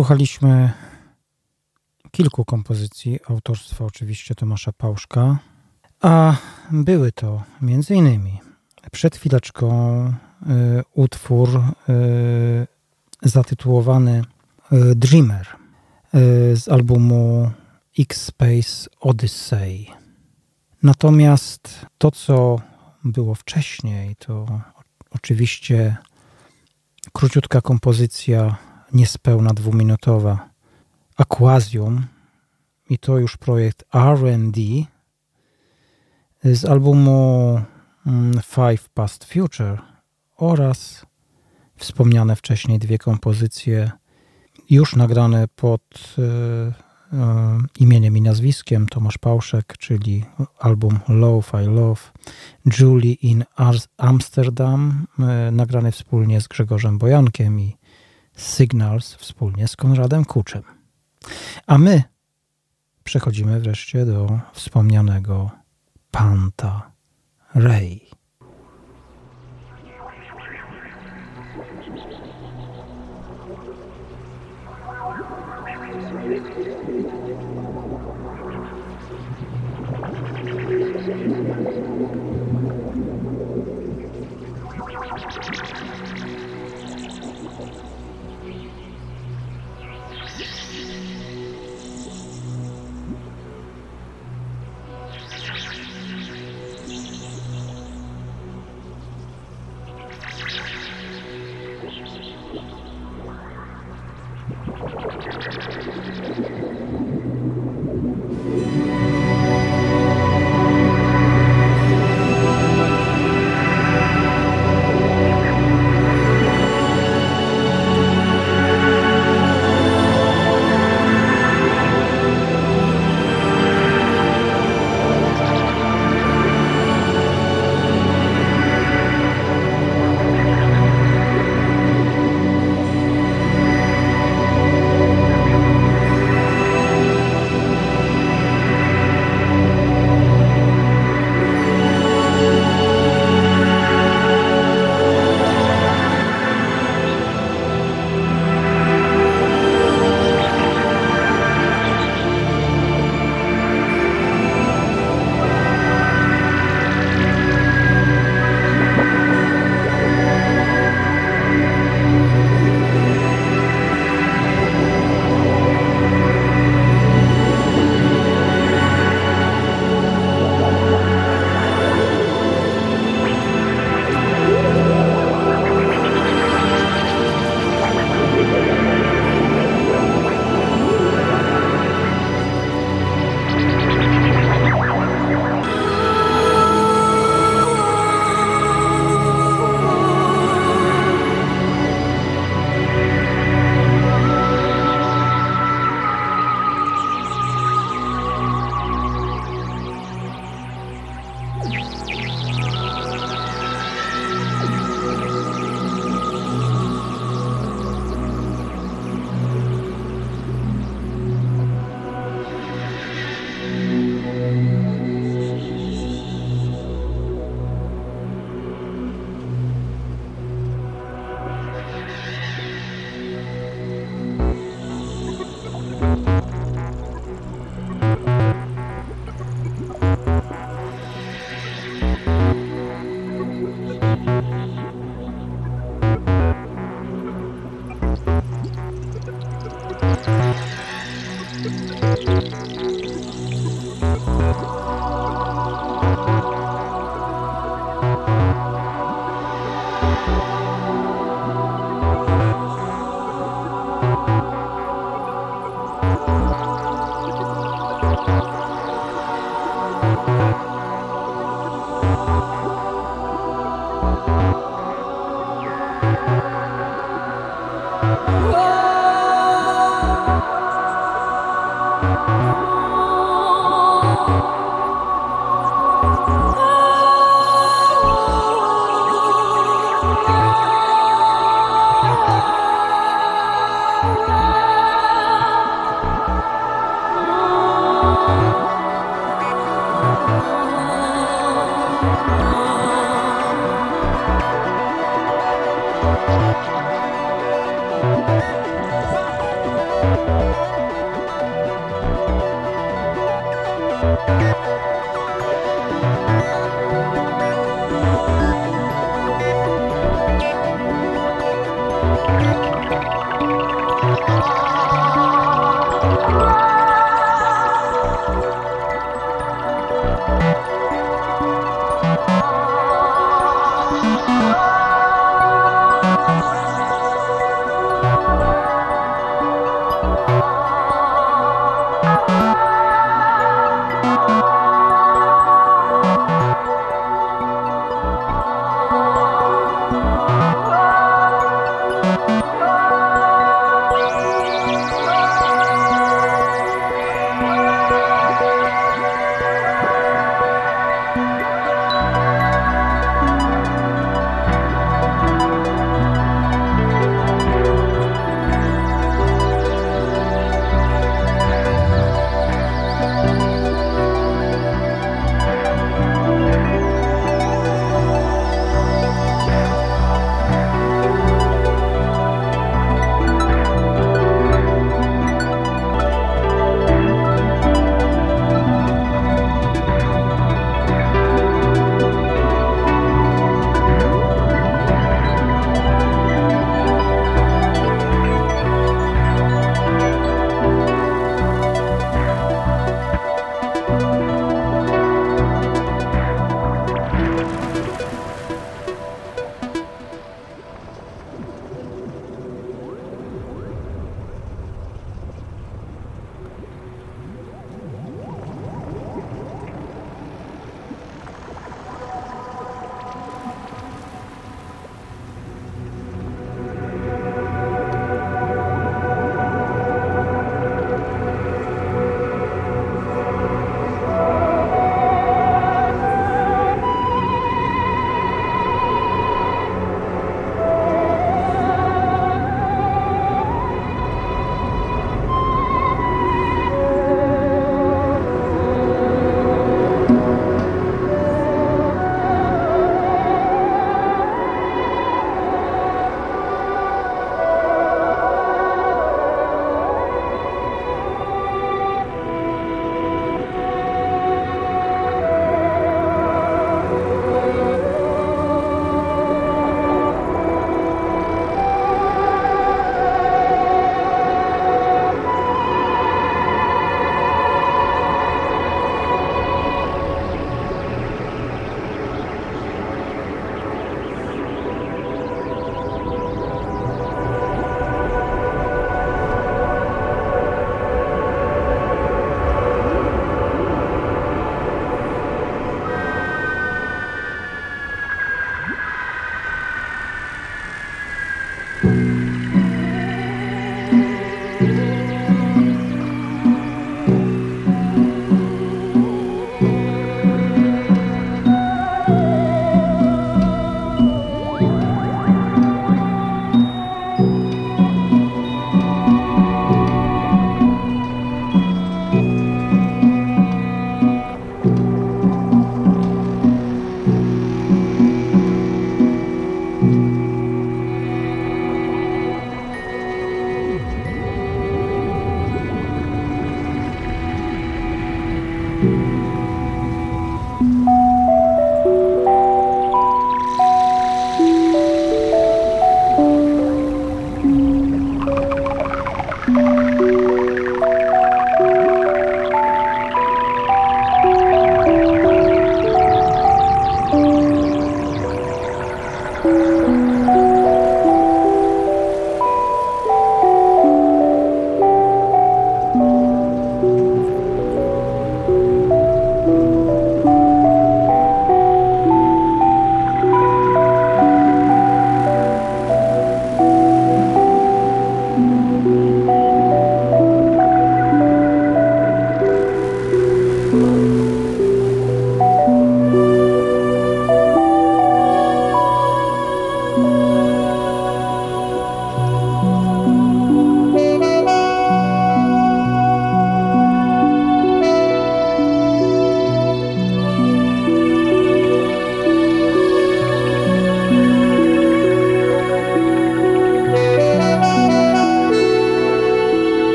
Wysłuchaliśmy kilku kompozycji autorstwa oczywiście Tomasza Pałszka, a były to między innymi przed chwileczką y, utwór y, zatytułowany y, Dreamer y, z albumu X-Space Odyssey. Natomiast to, co było wcześniej, to oczywiście króciutka kompozycja niespełna dwuminutowa Aquasium i to już projekt R&D z albumu mm, Five Past Future oraz wspomniane wcześniej dwie kompozycje już nagrane pod e, e, imieniem i nazwiskiem Tomasz Pałszek, czyli album Love I Love, Julie in Amsterdam, nagrany wspólnie z Grzegorzem Bojankiem i Signals wspólnie z Konradem Kuczem. A my przechodzimy wreszcie do wspomnianego Panta Ray.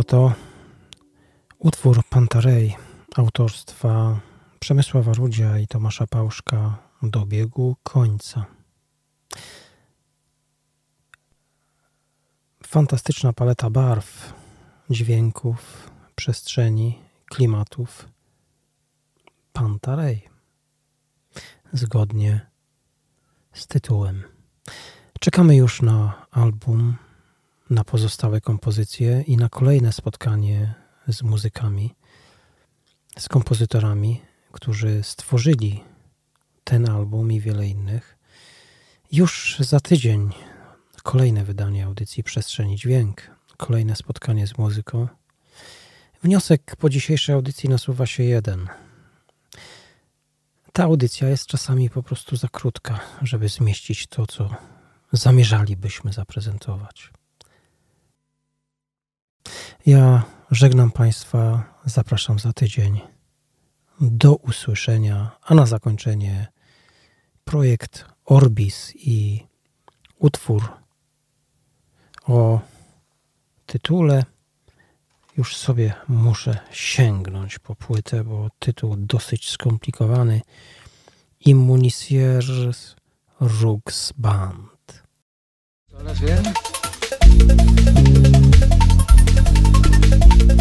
Oto utwór Pantarej autorstwa Przemysława Rudzia i Tomasza Pałszka dobiegł końca. Fantastyczna paleta barw, dźwięków, przestrzeni, klimatów. Pantarej. Zgodnie z tytułem. Czekamy już na album na pozostałe kompozycje i na kolejne spotkanie z muzykami, z kompozytorami, którzy stworzyli ten album i wiele innych. Już za tydzień kolejne wydanie audycji Przestrzeni Dźwięk, kolejne spotkanie z muzyką. Wniosek po dzisiejszej audycji nasuwa się jeden. ta audycja jest czasami po prostu za krótka, żeby zmieścić to, co zamierzalibyśmy zaprezentować. Ja żegnam Państwa, zapraszam za tydzień. Do usłyszenia, a na zakończenie projekt Orbis i utwór o tytule. Już sobie muszę sięgnąć po płytę, bo tytuł dosyć skomplikowany. Immunisiers Rugs Band. Wiem? thank you